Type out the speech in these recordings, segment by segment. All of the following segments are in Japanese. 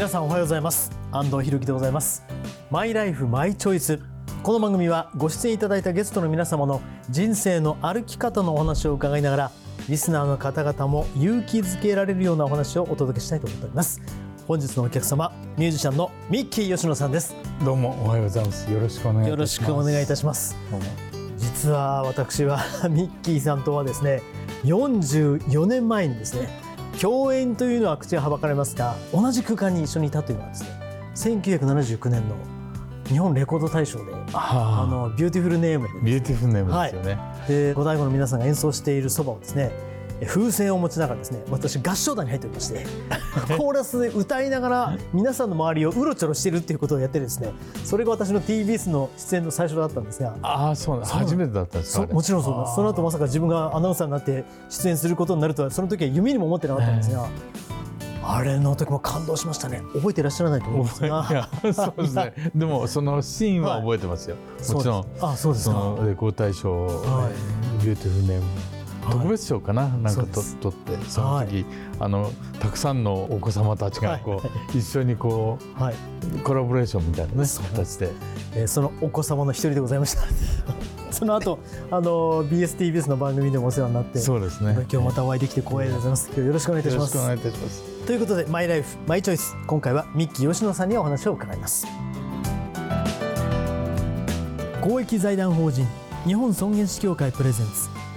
皆さんおはようございます。安藤博樹でございます。マイライフマイチョイス。この番組はご出演いただいたゲストの皆様の人生の歩き方のお話を伺いながらリスナーの方々も勇気づけられるようなお話をお届けしたいと思っております。本日のお客様ミュージシャンのミッキー吉野さんです。どうもおはようございます。よろしくお願いいよろしくお願いいたします。実は私は ミッキーさんとはですね44年前にですね共演というのは口がはばかれますが同じ空間に一緒にいたというのはですね1979年の日本レコード大賞であの Beautiful Name で Beautiful Name ですよね、はい、で五醍醐の皆さんが演奏しているそばをですね風船を持ちながらですね私合唱団に入っておりまして コーラスで歌いながら皆さんの周りをうろちょろしているっていうことをやってですねそれが私の TBS の出演の最初だったんですがああそうなん初めてだったんですか？もちろんそうですその後まさか自分がアナウンサーになって出演することになるとはその時は夢にも思ってなかったんですが。あれの時も感動しましたね。覚えていらっしゃらないと思うんですが。そうですね。でもそのシーンは覚えてますよ。はい、もちろん。あ、そうですか。そのレコード大賞、はい、 Beautiful Name。特別賞かな、はい、なんかと取ってその時、はい、あのたくさんのお子様たちがこう、はい、一緒にこう、はい、コラボレーションみたいなね形で、えー、そのお子様の一人でございました。その後あの BSTBS の番組でもお世話になってそうですね。今日またお会いできて光栄でございます。今日よろしくお願いいたします。よろしくお願いいたします。ということでマイライフマイチョイス。今回はミッキー吉野さんにお話を伺います。公益財団法人日本尊厳死協会プレゼンツ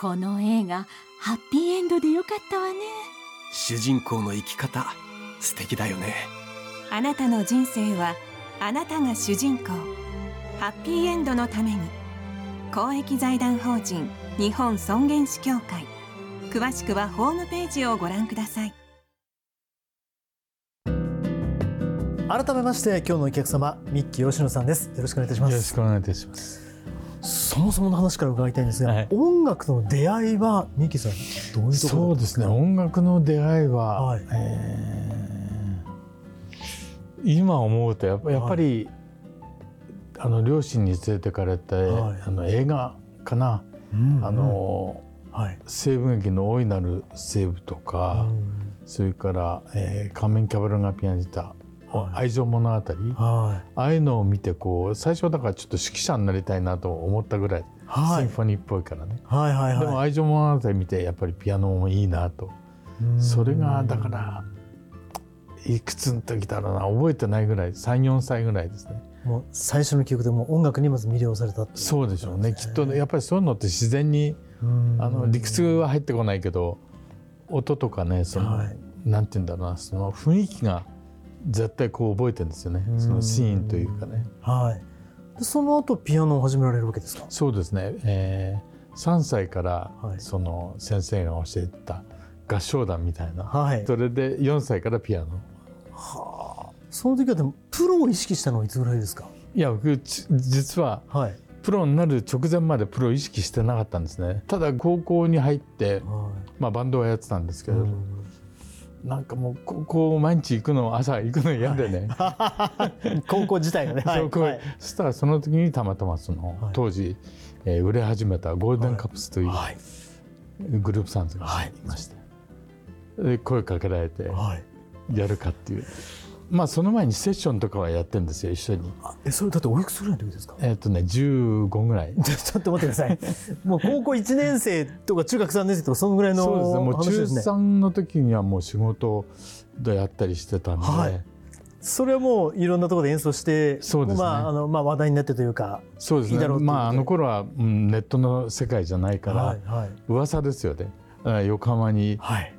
この映画ハッピーエンドでよかったわね。主人公の生き方素敵だよね。あなたの人生はあなたが主人公。ハッピーエンドのために公益財団法人日本尊厳死協会。詳しくはホームページをご覧ください。改めまして今日のお客様ミッキー吉野さんです。よろしくお願いいたします。よろしくお願いいたしますそもそもの話から伺いたいんですが、はい、音楽との出会いはミキさんどういうところそうですね。音楽の出会いは、はい、えー、今思うとやっぱり、はい、あの両親に連れてかれて、あの映画かな、うん、あの、はい、西部劇の大いなる西部とか、うん、それから、えー、仮面キャバルガピアニタ愛情物語、はい、ああいうのを見てこう最初だからちょっと指揮者になりたいなと思ったぐらい、はい、シンフォニーっぽいからね、はいはいはい、でも愛情物語見てやっぱりピアノもいいなとそれがだからいくつの時だろうな覚えてないぐらい34歳ぐらいですね。もう最初の記憶でも音楽にまず魅了された、ね、そうでしょうね。きっとやっぱりそういうのって自然にあの理屈は入ってこないけど音とかねその、はい、なんて言うんだろうなその雰囲気が絶対こう覚えてるんですよね。そのシーンというかね。はい。でその後ピアノを始められるわけですか？そうですね、えー、3歳からその先生が教えた合唱団みたいな、はい、それで4歳からピアノ。はあ、その時はでもプロを意識したのはいつぐらいですか？いや僕実は、はい、プロになる直前までプロを意識してなかったんですね。ただ高校に入って、はい、まあ、バンドはやってたんですけど、うんなんかもう高校毎日行くの朝行くの嫌でね。高校自体がね、はい、はい、そしたらその時にたまたまその、はい、当時、えー、売れ始めたゴールデンカップスという、はい、グループサンズがいまして、で声かけられてやるかっていう。まあその前にセッションとかはやってるんですよ一緒に。えそれだっておいくつぐらいの時ですか？えっ、とね15ぐらい。ちょっと待ってください。もう高校1年生とか中学3年生とかそのぐらいのそうですね。もう中3の時にはもう仕事でやったりしてたんで、はい、それはもういろんなところで演奏してそうですね、まああのまあ、話題になってというかそうですね。まああの頃は、うん、ネットの世界じゃないから、はいはい、噂ですよね。横浜に、はい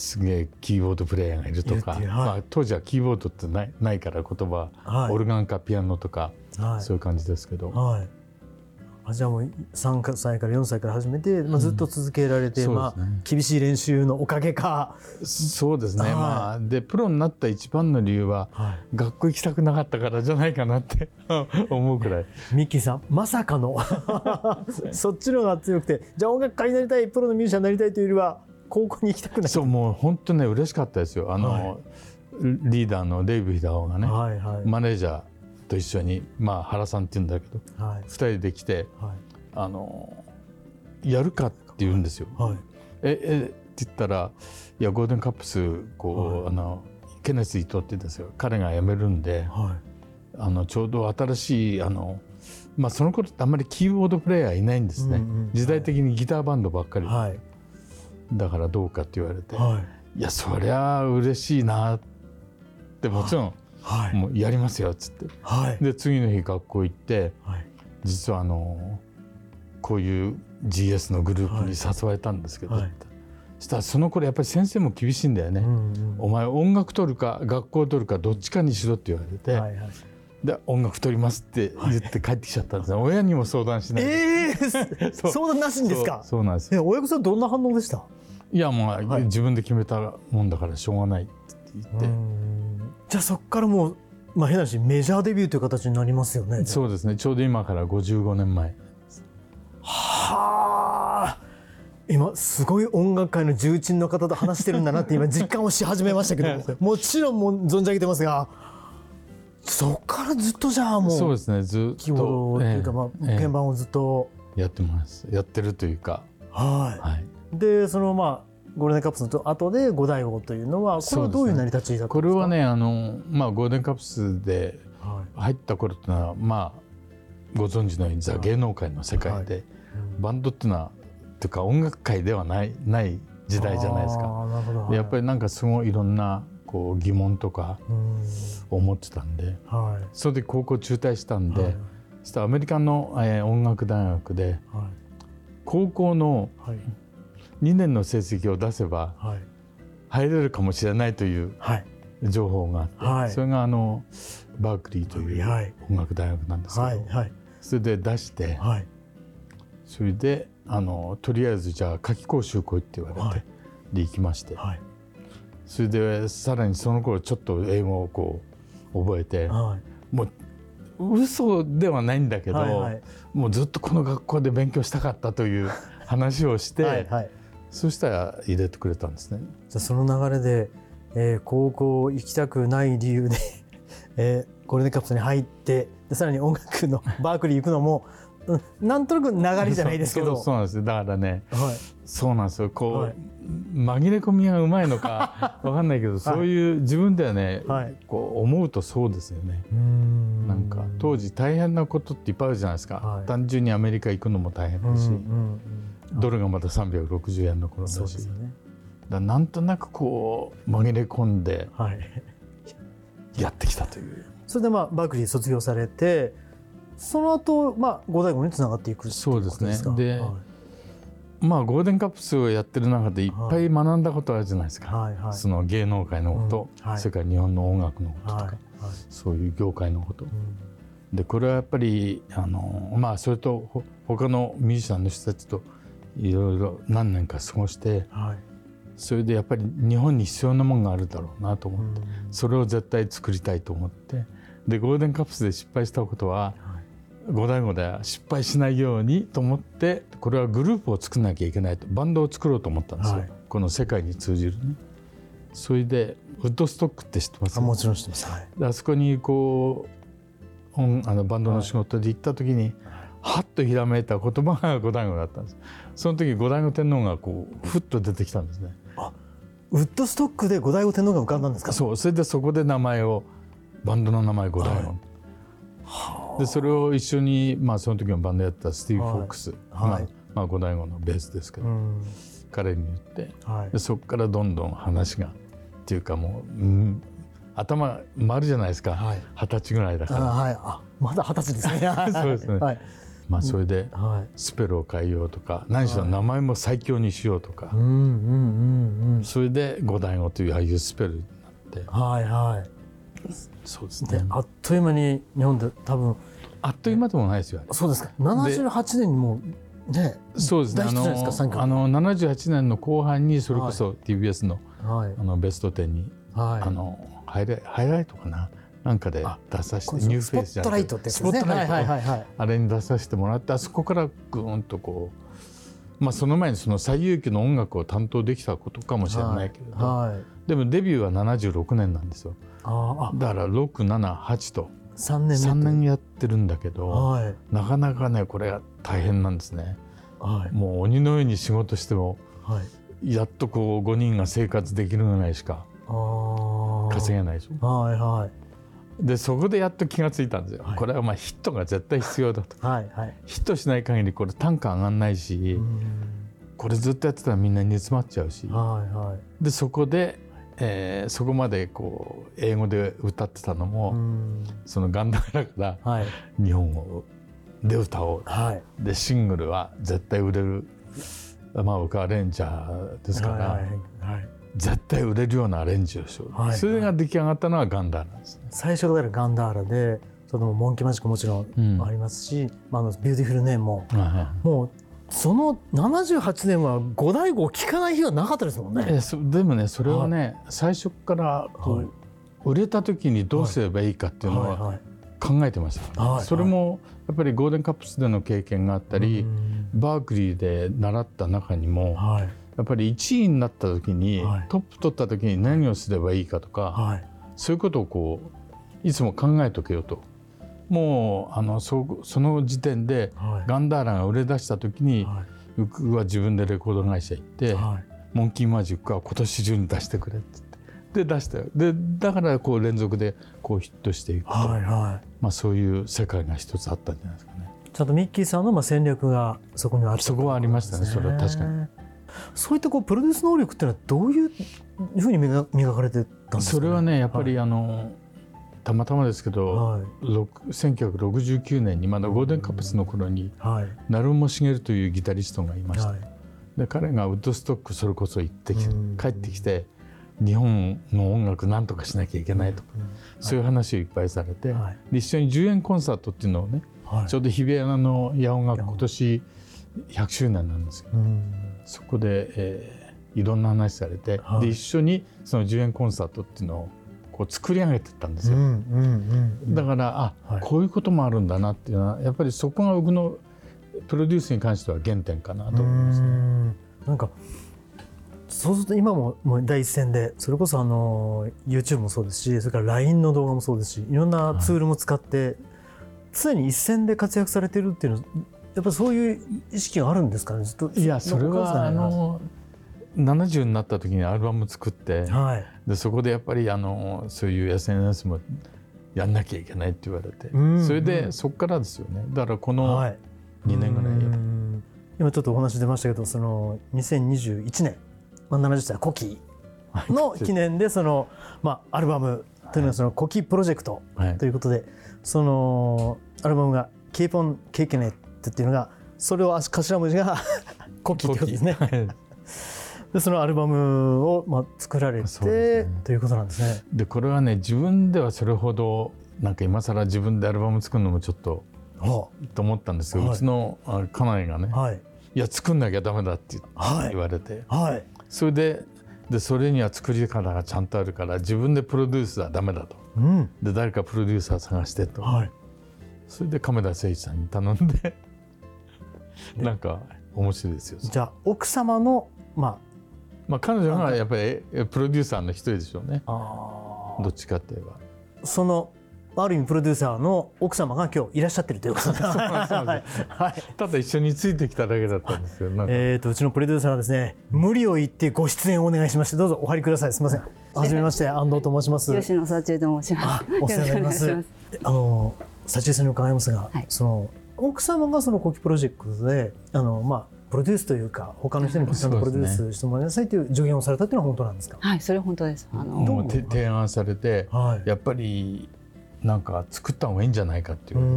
すげえキーボードプレーヤーがいるとか、はい、まあ、当時はキーボードってないないから言葉、はい、オルガンかピアノとか、はい、そういう感じですけど、はい、あじゃあもう3歳から4歳から始めて、まあ、ずっと続けられて、うんまあ厳しい練習のおかげか、そうですね、はい。まあでプロになった一番の理由ははい、学校行きたくなかったからじゃないかなって 思うくらい。ミッキーさんまさかの。そっちの方が強くてじゃあ音楽家になりたいプロのミュージシャンになりたいというよりは高校に行きたくない。そうもう本当ね嬉しかったですよ。あの、はい。リーダーのデイブ・ヒダオがね、はいはい、マネージャーと一緒に、まあ、原さんって言うんだけどはい。2人で来てはい。あのやるかって言うんですよ。はい。ええって言ったらいやゴールデンカップスこう、はい。あのケネス伊藤って言うんですよ。彼が辞めるんではあのちょうど新しいあのまあその頃ってあんまりキーボードプレーヤーいないんですね、うんうん時代的にギターバンドばっかり、だからどうかって言われて、はい。いやそりゃ嬉しいなってもちろんはい。もうやりますよっつって。はい。で次の日学校行ってはい。実はあのこういう GS のグループに誘われたんですけど、はい。そしたらその頃やっぱり先生も厳しいんだよね、うんうん。お前音楽取るか学校取るかどっちかにしろって言われて、はいはい。で音楽取りますって言って帰ってきちゃったんですね、親にも相談しないで。ええ そう。相談なしにですか？そうなんですえ親御さんどんな反応でした？いやまあ、はい。自分で決めたもんだからしょうがないって言って、じゃあそこからもう、まあ、変な話メジャーデビューという形になりますよね。そうですね。ちょうど今から55年前はあ。今すごい音楽界の重鎮の方と話してるんだなって今 実感をし始めましたけども。ちろんもう存じ上げてますが。そこからずっとじゃあもうそうですね。ずっキーボードと、いうか、まあ、ええ。鍵盤をずっと、やってます。やってるというか。はい、はいでそのまあゴールデンカップスの後で五代王というのはこれはどういう成り立ちだったんですか？これは、ねあの、まあ、ゴールデンカップスでは入った頃っていうのはまあご存知のようにザはい芸能界の世界で、い。バンドっていうのはっていうか音楽界ではないない時代じゃないですあか。ーなるほど。でやっぱり、りなんかすごいいろんなこう疑問とかうん。思ってたんではい。その時高校中退したんで、はい。そしたらアメリカの、えー音楽大学ではい。高校のはい2年の成績を出せばはい。入れるかもしれないというはい。情報があって、はい。それがあのバークリーというはい。音楽大学なんですけど、それで出してはい。それであのとりあえずじゃあ夏季講習来いって言われて、はい。で行きましてはい。それでさらにその頃ちょっと英語をこう覚えてはい。もう嘘ではないんだけど、もうずっとこの学校で勉強したかったという話をして、そしたら入れてくれたんですね。じゃあその流れで、えー高校行きたくない理由で、えーゴールデンカップスに入ってでさらに音楽の バークリー行くのも、うんなんとなく流れじゃないですけど。そうなんですよ。だからねはい。そうなんですよ。こう、はい。紛れ込みがうまいのか わかんないけど、そういう自分ではね、はい。こう思うとそうですよね。うん。なんか当時大変なことっていっぱいあるじゃないですか、はい。単純にアメリカ行くのも大変うんだし、うんうんドルがまだ360円の頃だしそうですよね。だなんとなくこう紛れ込んではい。やってきたという。それでまあバークリー卒業されてその後まあ五代五につながっていくっていそうですね。ではい。まあゴールデンカップスをやってる中でいっぱい学んだことあるじゃないですか、はいはい。その芸能界のこと、うん。はい。それから日本の音楽のこととか、そういう業界のこと。うん。でこれはやっぱりあのまあそれとほ他のミュージシャンの人たちといろいろ何年か過ごしてはい。それでやっぱり日本に必要なものがあるだろうなと思って、うん。それを絶対作りたいと思ってでゴールデンカップスで失敗したことは五代五代は失敗しないようにと思ってこれはグループを作らなきゃいけないとバンドを作ろうと思ったんですよ、はい。この世界に通じるね。それでウッドストックって知ってます？あもちろん知ってます。はい。であそこにこう音あのバンドの仕事で行った時に、はっとひらめいた言葉が五代五だったんです。その時五代五天皇がこうふっと出てきたんですね。ウッドストックで五代五天皇が浮かんだんですか？そうそれでそこで名前をバンドの名前五代五、でそれを一緒に、まあ、その時のバンドやったスティーブ・フォックス、はい。はいまあまあ、五代五のベースですけど、うん。彼に言って。はい。でそこからどんどん話がっていうかもう、うん、頭回るじゃないですか。はい。二十、歳ぐらいだあから。はい。あまだ二十歳ですね。そうですね。はいまあそれではい。スペルを変えようとか何しろ名前も最強にしようとかそれで五代五というああいうスペルになって。はいはい。そうですね。であっという間に日本で多分。あっという間でもないですよそうですか。78年にもねそうですね。あのあの78年の後半にそれこそ TBS の,、はい、あのベスト10に、はい、あのハイライトかななんかで出させてニューフェイスじゃなくて。スポットライト、はいはいはい、あれに出させてもらってあそこからぐーんとこうまあその前にその西遊記の音楽を担当できたことかもしれないけれど、はい。はい、でもデビューは76年なんですよ。あだから678と。3年 ,3 年やってるんだけど、はい、なかなかねこれは大変なんですね。はい、もう鬼のように仕事しても、はい、やっとこう5人が生活できるぐらいしか稼げないでしょ。はいはい、でそこでやっと気が付いたんですよ、はい、これはまあヒットが絶対必要だと、はいはい、ヒットしない限りこれ単価上がんないしこれずっとやってたらみんな煮詰まっちゃうし、はいはい、でそこで、えー、そこまでこう英語で歌ってたのもそのガンダーラから日本語で歌おう、はい、でシングルは絶対売れるまあ僕はアレンジャーですから。はいはいはい絶対売れるようなアレンジをしよう、はい、それが出来上がったのはガンダーラですね。最初からガンダーラでその Monkey Magic もちろんありますし、うん、まあ、あの Beautiful Name も、はい、もうその78年は五代号聞かない日はなかったですもんね。えでもねそれはね、はい、最初からこう、売れた時にどうすればいいかっていうのは考えてました、ね、はい、それもやっぱりゴールデンカップスでの経験があったり、バークリーで習った中にも、はい、やっぱり1位になった時に、はい、トップ取った時に何をすればいいかとか、はい、そういうことをこういつも考えとけよと。もうあのそその時点で、ガンダーラが売れ出した時に、僕は自分でレコード会社行って、モンキーマジックは今年中に出してくれって言ってで出したよ。でだからこう連続でこうヒットしていくと、はいはい、まあ、そういう世界が一つあったんじゃないですかね。ちゃんとミッキーさんのまあ戦略がそこにあった、そこはありましたね。それは確かに。そういったこうプロデュース能力っていうのはどういうふうに磨磨かれてたんですか、ね、それはねやっぱり、あのたまたまですけど、はい、1969年にまだゴールデンカップスの頃に、はい、成茂茂というギタリストがいました、はい、で彼がウッドストックそれこそ行ってき帰ってきて日本の音楽なんとかしなきゃいけないとか、うん、そういう話をいっぱいされて、はい、で一緒に10円コンサートっていうのをね、ちょうど日比谷の野音が今年100周年なんですけど、そこで、えー、いろんな話されて、はい、で一緒にその10円コンサートっていうのをこう作り上げてったんですよ。だからあ、はい、こういうこともあるんだなっていうのはやっぱりそこが僕のプロデュースに関しては原点かなと思いますね。なんかそうすると今ももう第一線でそれこそあの YouTube もそうですしそれから LINE の動画もそうですしいろんなツールも使って、はい、常に一線で活躍されてるっていうのやっぱそういう意識があるんですかね？ずっといやそれはあの70になった時にアルバム作って、はい、でそこでやっぱりあのそういう SNS もやんなきゃいけないって言われて、それでそこからですよね。だからこの2年ぐらい、はい、今ちょっとお話出ましたけどその2021年、まあ、70歳古希の記念でその、まあ、アルバム。というのはその古希プロジェクト。ということで、はい、そのアルバムが「Keep on Kicking It」っていうのがそれを頭文字が コキってことですね。でそのアルバムをまあ作られて、ね、ということなんですね。でこれはね自分ではそれほどなんか今更自分でアルバム作るのもちょっと、はあ、と思ったんですけど、はい、うちの家内がね、はい、いや作んなきゃダメだって言われて、はい、それででそれには作り方がちゃんとあるから自分でプロデュースはダメだと、うん、で誰かプロデューサー探してと、はい、それで亀田誠一さんに頼んでなんか面白いですよ。じゃあ奥様のまあまあ彼女がやっぱりプロデューサーの一人でしょうね。どっちかって言えば。そのある意味プロデューサーの奥様が今日いらっしゃってるということで はい、ただ一緒についてきただけだったんですよ。えっ、とうちのプロデューサーはですね無理を言ってご出演をお願いしましてどうぞお入りくださいすみません。はじめまして安藤と申します。吉野幸恵と申します。お世話になります。あの幸恵さんに伺いますが、はい、その奥様がそのコキプロジェクトであのまあプロデュースというか他の人にちゃんとプロデュースしてもらいなさいという助言をされたというのは本当なんですか？はい、それ本当です。あの提案されて、はい、やっぱりなんか作った方がいいんじゃないかって言われ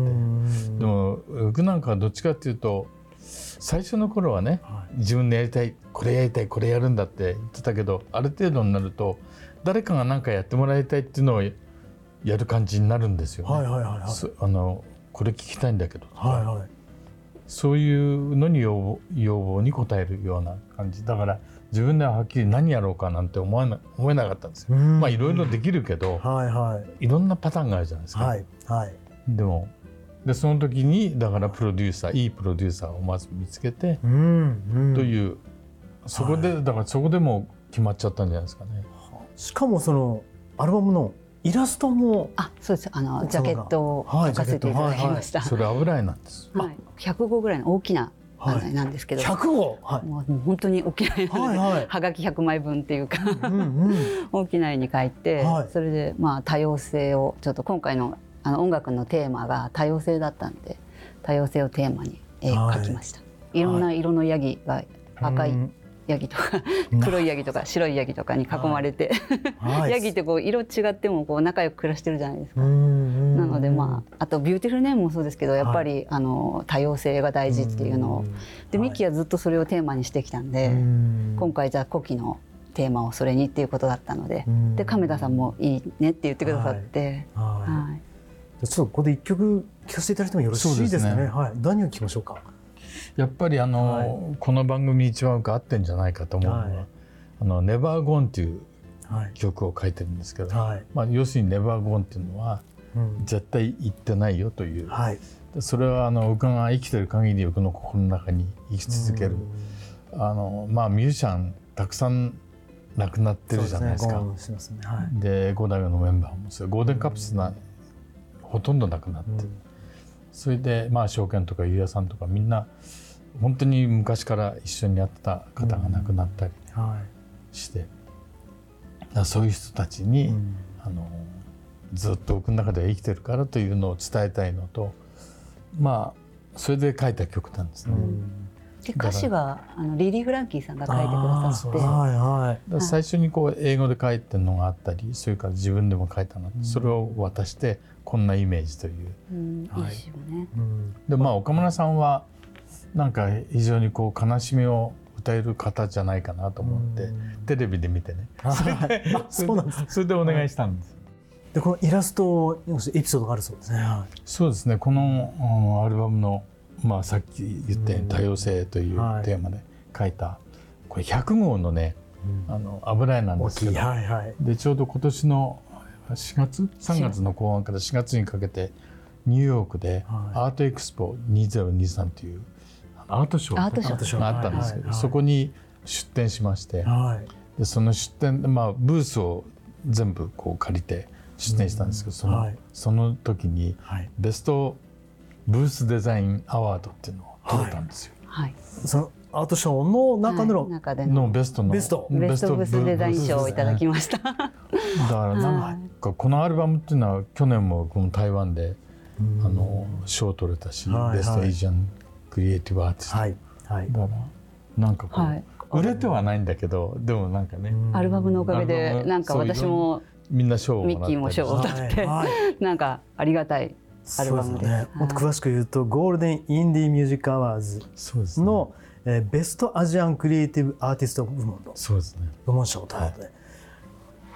て、でも僕なんかはどっちかっていうと最初の頃はね、はい、自分でやりたいこれやりたいこれやるんだって言ってたけどある程度になると誰かが何かやってもらいたいっていうのをやる感じになるんですよね。はいはいはいはい、あのこれ聞きたいんだけど。とか、はいはい。そういうのに要望要望に応えるような感じ。だから自分でははっきり何やろうかなんて思わな思えなかったんですよ。うん。まあいろいろできるけど、はいはい。いろんなパターンがあるじゃないですか。はいはい。でもでその時にだからプロデューサーいいプロデューサーをまず見つけて、うんうん。というそこで、はだからそこでも決まっちゃったんじゃないですかね。しかもそのアルバムのイラストもあそうです。あのジャケットをはい描かせていただきました、それ油絵なんです。はい。100号ぐらいの大きな、はい。なんですけど。100号はい。もう本当に大きな絵はいはい。はがき100枚分っていうかうんうん。大きな絵に描いて、はい。それでまあ多様性をちょっと今回のあの音楽のテーマが多様性だったんで多様性をテーマに絵を描きました、い、ろんな色のヤギが赤いうんヤギとかうん。黒いヤギとか白いヤギとかに囲まれて、はい。ヤギってこう色違ってもこう仲良く暮らしてるじゃないですか。なのでまああと Beautiful Name もそうですけどやっぱり、あの多様性が大事っていうのを、でミッキーはずっとそれをテーマにしてきたんで、うん。今回じゃあ古希のテーマをそれにっていうことだったので、うん。で亀田さんもいいねって言ってくださって、ははい。い。じゃあちょっとここで一曲聴かせていただいてもよろしいですかね。ね。はい。何を聴きましょうかやっぱりあの、この番組に一番よく合ってんじゃないかと思うのは、はい。あのネバーゴーンっていうはい。曲を書いてるんですけど、はい。まあ要するにネバーゴーンっていうのはうん。絶対行ってないよという、はい。それはあの僕が生きてる限り僕の心の中に生き続ける、あのまあミュージシャンたくさん亡くなってるじゃないですか。そうね。ゴーダのメンバーもそう。ゴールデンカップスな、ほとんどなくなって、うん。それでまあ証券とかゆうやさんとかみんな本当に昔から一緒にやってた方が亡くなったりはして、だそういう人たちに、いうん。あのずっと僕の中では生きてるからというのを伝えたいのとまあそれで書いた曲なんですね。で歌詞はあのリリー・フランキーさんが書いてくださって。はいはい。最初にこう英語で書いてるのがあったりそれから自分でも書いたの、それを渡してこんなイメージという。うん、い。はいい詩をね。うん。でまあ岡村さんはなんか非常にこう悲しみを歌える方じゃないかなと思って、うん。テレビで見てね。そうなんで すそれでお願いしたんです、でこのイラストエピソードがあるそうですね。はそうですね。この、うんアルバムの、まあ、さっき言ったように多様性というはい。テーマで書いたこれ100号のねいあの油絵なんですけど。はいはい。でちょうど今年の4月？3月の後半から4月にかけてニューヨークではい。アートエクスポ2023というアートショー。アートショー。があったんですけど、はいはい。そこに出展しまして。はい。でその出展でまあブースを全部こう借りて出展したんですけど、そのはい。その時にはい。ベストブースデザインアワードっていうのを取れたんですよ。はい。そのアートショーの中での、はい中での。のベストのベスト。ベストブースデザイン賞をいただきまました。だからなんかこのアルバムっていうのは去年もこの台湾であの賞を取れたし、はいベストエイジアンクリエイティブアーティスト、はいはい。だからなんかこう、はい。売れてはないんだけどでもなんかね、アルバムのおかげでなんか私もみんな賞をもらったりミッキーも賞を取ってはいはい。なんかありがたいアルバムです。ね。もっと詳しく言うとゴールデンインディーミュージックアワーズそうですね。の、えーベストアジアンクリエイティブアーティスト部門のそうですね。部門賞ということで、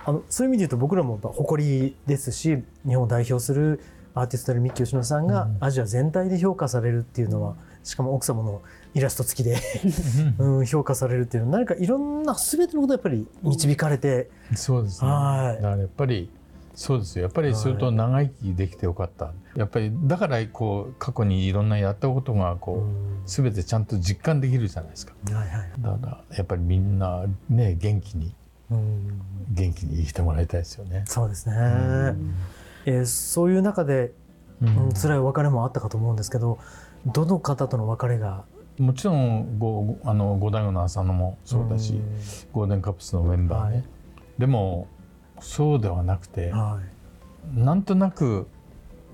あのそういう意味で言うと僕らもやっぱ誇りですし日本を代表するアーティストであるミッキー吉野さんがアジア全体で評価されるっていうのは、しかも奥様のイラスト付きで、うん、評価されるっていうのは何かいろんな全てのことをやっぱり導かれて、そうですね。はい。だからやっぱりそうですよ。やっぱりそれと長生きできてよかった、やっぱりだからこう過去にいろんなやったことがこう、全てちゃんと実感できるじゃないですか。はいはいだからやっぱりみんなね元気にうん。元気に生きてもらいたいですよね。そうですね、えーそういう中で、うん。うん、辛いお別れもあったかと思うんですけどどの方との別れが？もちろんごあの五代目の浅野もそうだし、ん。ゴールデンカップスのメンバーね、はい。でもそうではなくて、はい。なんとなく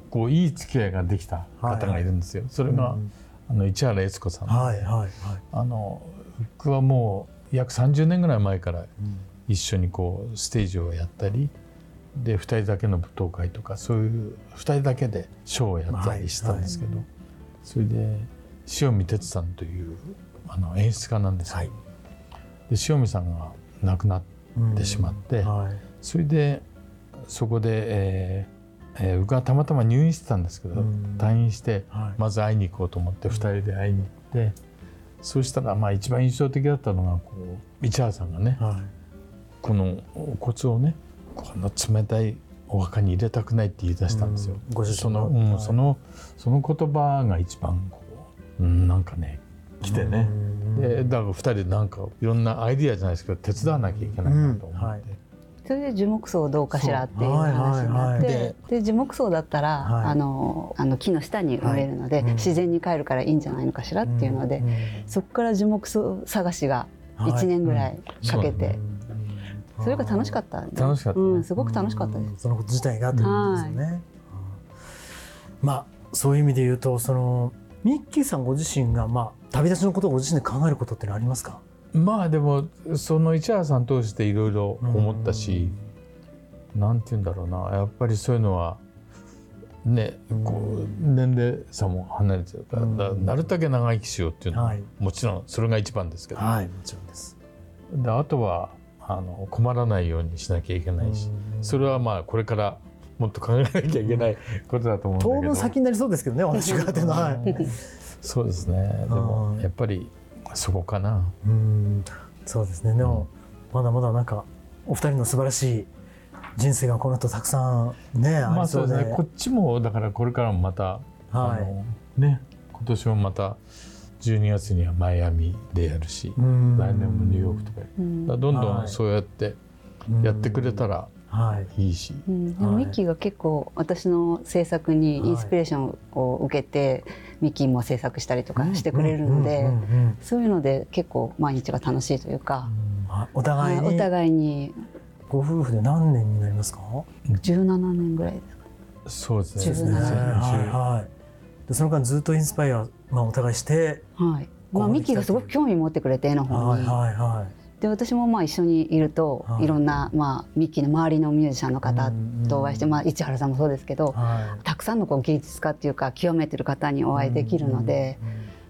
こういい付き合いができた方がいるんですよ。それが、うんあの市原悦子さん。で、はいはいはい。あの僕はもう約30年ぐらい前から一緒にこうステージをやったりで2人だけの舞踏会とかそういう2人だけでショーをやったりしたんですけど、それで塩見哲さんというあの演出家なんですよ、はい。で塩見さんが亡くなっうんてしまって、はい。それでそこで、えーえー、僕はたまたま入院してたんですけど、退院して、まず会いに行こうと思って2人で会いに行って、そうしたらまあ一番印象的だったのがこう市原さんがね、はい、この骨をねこの冷たいお墓に入れたくないって言い出したんですよ。うん、その、うん、そのその言葉が一番こう、うん、なんかね来てね、でだから2人でなんかいろんなアイディアじゃないですけど手伝わなきゃいけないなと思って。はい。それで樹木葬どうかしらっていう話になって、はいはいはい、で樹木葬だったら、はい、あのあの木の下に植えるので、はい、自然に帰るからいいんじゃないのかしらっていうので、うん、そこから樹木葬探しが1年ぐらいかけて、それが楽しかった、楽しかった、ね、うん、すごく楽しかったです、そのこと自体がということですよね、まあそういう意味で言うとそのミッキーさんご自身が、まあ、旅立ちのことをご自身で考えることってありますか？まあでもその市原さん通していろいろ思ったし、うん、なんて言うんだろうな。やっぱりそういうのはね、こう年齢差も離れてるから、うん、なるだけ長生きしようっていうのは、はい、もちろんそれが一番ですけど、はい、もちろんです。であとはあの困らないようにしなきゃいけないし、それはまあこれからもっと考えなきゃいけないことだと思うんだけど。当分先になりそうですけどね私がっていうのは、そうですね。でもやっぱりそこかな。うん。そうですね。でも、うん、まだまだなんかお二人の素晴らしい人生がこの後たくさんねまあそうですね。こっちもだからこれからもまた、はい、ね今年もまた12月にはマイアミでやるし来年もニューヨークとかどんどんそうやってやってくれたらい。いし、うん、でもミッキーが結構私の制作にインスピレーションを受けて、ミッキーも制作したりとかしてくれるのでそういうので結構毎日が楽しいというか、お互いに？お互いに。ご夫婦で何年になりますか？17年ぐらいですか。そうですね。はいはいでその間ずっとインスパイア、まあ、お互いしてはいまあ、ミッキーがすごく興味持ってくれて絵の方に。はいはいはいで私もまあ一緒にいると、はい、いろんな、まあ、ミッキーの周りのミュージシャンの方とお会いして、まあ、市原さんもそうですけど、はい、たくさんのこう芸術家っていうか極めてる方にお会いできるので、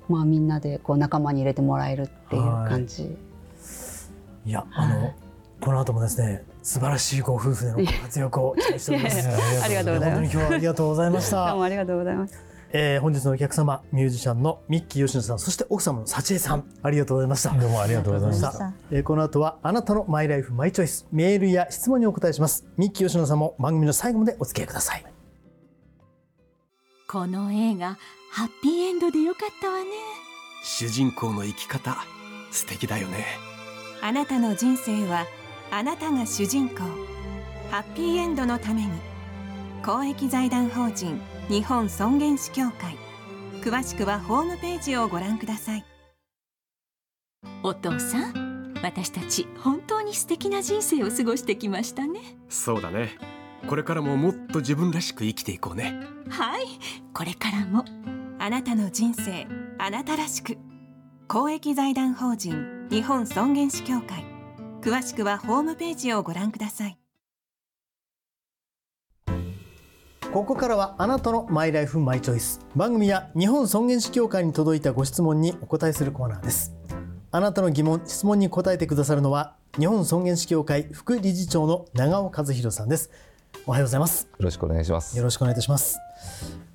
まあ、みんなでこう仲間に入れてもらえるっていう感じ。はい、いやあの、この後もですね素晴らしいご夫婦での活躍を期待しております。ありがとうございます。本当に今日はありがとうございました。どうもありがとうございます。えー、本日のお客様ミュージシャンのミッキー吉野さんそして奥様の幸恵さんありがとうございました。どうもありがとうございました。えー、この後はあなたのマイライフマイチョイスメールや質問にお答えします。ミッキー吉野さんも番組の最後までお付き合いください。この映画ハッピーエンドでよかったわね。主人公の生き方素敵だよね。あなたの人生はあなたが主人公。ハッピーエンドのために公益財団法人日本尊厳死協会。詳しくはホームページをご覧ください。お父さん私たち本当に素敵な人生を過ごしてきましたね。そうだね。これからももっと自分らしく生きていこうね。はい。これからも。あなたの人生あなたらしく。公益財団法人日本尊厳死協会。詳しくはホームページをご覧くださいここからはあなたのマイライフマイチョイス。番組や日本尊厳死協会に届いたご質問にお答えするコーナーです。あなたの疑問質問に答えてくださるのは日本尊厳死協会副理事長の長尾和弘さんです。おはようございます。よろしくお願いします。よろしくお願いいたします。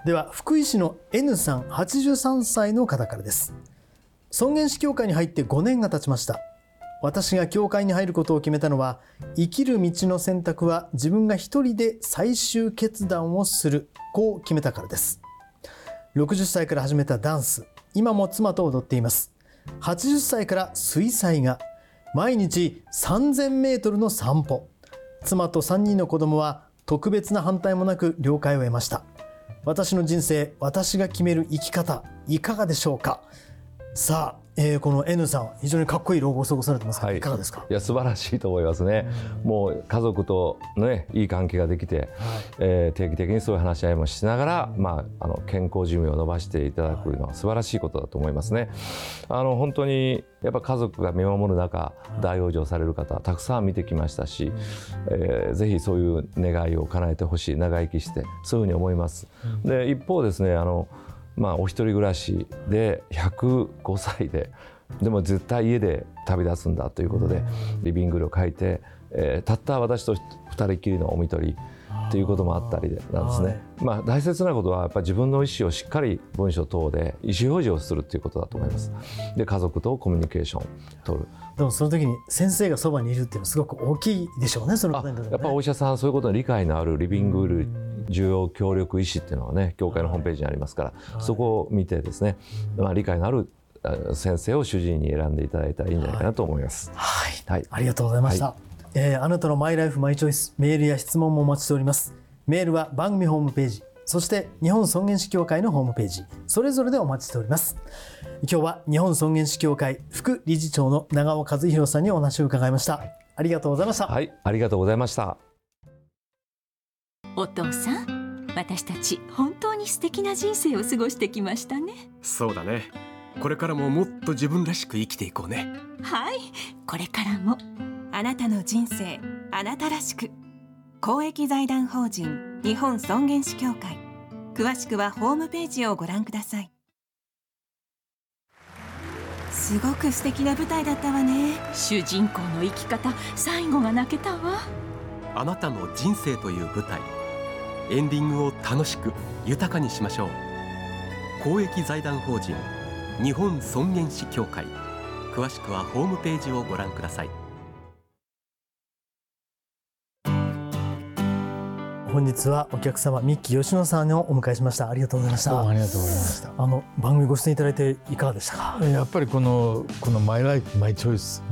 では福井市の N さん83歳の方からです。尊厳死協会に入って5年が経ちました私が教会に入ることを決めたのは生きる道の選択は自分が一人で最終決断をするこう決めたからです。60歳から始めたダンス今も妻と踊っています。80歳から水彩画毎日3000メートルの散歩。妻と3人の子供は特別な反対もなく了解を得ました。私の人生私が決める生き方いかがでしょうか？さあえー、この N さん非常にかっこいいロゴを過ごされてますが、はい、いかがですか？いや素晴らしいと思いますね、もう家族と、ね、いい関係ができて、はい、えー、定期的にそういう話し合いもしながら、うん、まあ、あの健康寿命を伸ばしていただくのは素晴らしいことだと思いますね。あの本当にやっぱ家族が見守る中大往生される方たくさん見てきましたし、えー、ぜひそういう願いを叶えてほしい長生きしてそういうふうに思います。で一方ですねあのまあ、お一人暮らしで105歳ででも絶対家で旅立つんだということでリビングルを書いて、えー、たった私と二人きりのおみとりっていうこともあったりなんですね。まあ大切なことはやっぱり自分の意思をしっかり文章等で意思表示をするっていうことだと思います。で家族とコミュニケーション取る。でもその時に先生がそばにいるっていうのはすごく大きいでしょうね。そのね、やっぱお医者さんそういうことに理解のあるリビング重要協力医師っていうのはね協会のホームページにありますから、はい、そこを見てですね、まあ理解のある先生を主治医に選んでいただいたらいいんじゃないかなと思います。はい、はい、ありがとうございました。はい、えー、あなたのマイライフマイチョイスメールや質問もお待ちしております。メールは番組ホームページ、そして日本尊厳死協会のホームページ、それぞれでお待ちしております。今日は日本尊厳死協会副理事長の長尾和弘さんにお話を伺いました。ありがとうございました。はい、ありがとうございました。お父さん、私たち本当に素敵な人生を過ごしてきましたね。そうだね。これからももっと自分らしく生きていこうね。はい。これからも。あなたの人生あなたらしく。公益財団法人日本尊厳死協会。詳しくはホームページをご覧ください。すごく素敵な舞台だったわね。主人公の生き方最後が泣けたわ。あなたの人生という舞台エンディングを楽しく豊かにしましょう。公益財団法人日本尊厳死協会。詳しくはホームページをご覧ください。本日はお客様三木吉野さんをお迎えしました。ありがとうございました。ありがとうございました。あの番組ご出演いただいていかがでしたか？やっぱりこのこのマイライフマイチョイス、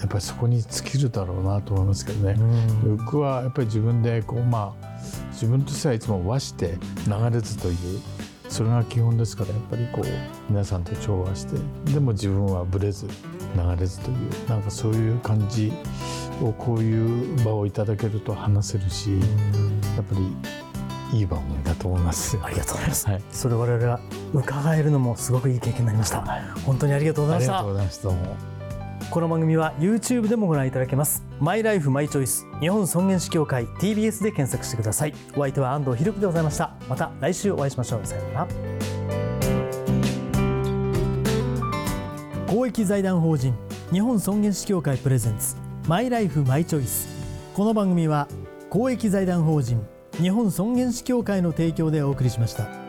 やっぱりそこに尽きるだろうなと思いますけどね、僕はやっぱり自分でこうまあ自分としてはいつも和して流れずというそれが基本ですからやっぱりこう皆さんと調和してでも自分はぶれず流れずというなんかそういう感じをこういう場をいただけると話せるしやっぱりいい番組だと思います。ありがとうございます。はい、それ我々が伺えるのもすごくいい経験になりました。本当にありがとうございました。ありがとうございます。どうも。この番組は YouTube でもご覧いただけます。マイライフマイチョイス日本尊厳死協会 TBS で検索してください。お相手は安藤博樹でございました。また来週お会いしましょう。さようなら。公益財団法人日本尊厳死協会プレゼンツマイライフマイチョイスこの番組は公益財団法人日本尊厳死協会の提供でお送りしました。